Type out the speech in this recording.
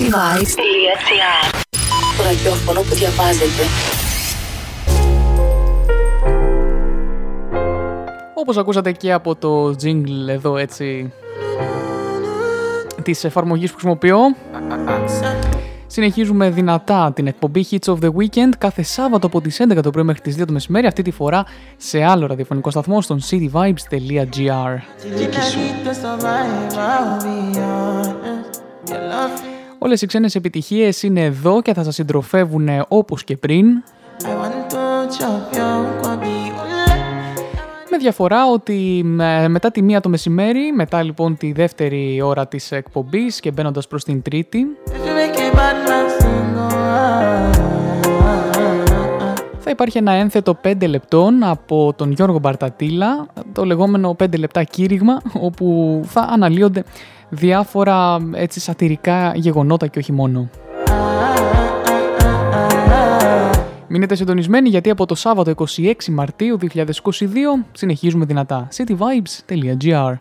cityvibes.gr Το ραδιόφωνο που διαβάζετε. Όπως ακούσατε και από το jingle εδώ έτσι της εφαρμογής που χρησιμοποιώ Συνεχίζουμε δυνατά την εκπομπή Hits of the Weekend κάθε Σάββατο από τις 11 το πρωί μέχρι τις 2 το μεσημέρι αυτή τη φορά σε άλλο ραδιοφωνικό σταθμό στον cityvibes.gr Όλες οι ξένες επιτυχίες είναι εδώ και θα σας συντροφεύουν όπως και πριν. Με διαφορά ότι ε, μετά τη μία το μεσημέρι, μετά λοιπόν τη δεύτερη ώρα της εκπομπής και μπαίνοντας προς την τρίτη θα υπάρχει ένα ένθετο 5 λεπτών από τον Γιώργο Μπαρτατήλα, το λεγόμενο 5 λεπτά κήρυγμα, όπου θα αναλύονται διάφορα έτσι σατυρικά γεγονότα και όχι μόνο. Μείνετε συντονισμένοι γιατί από το Σάββατο 26 Μαρτίου 2022 συνεχίζουμε δυνατά. cityvibes.gr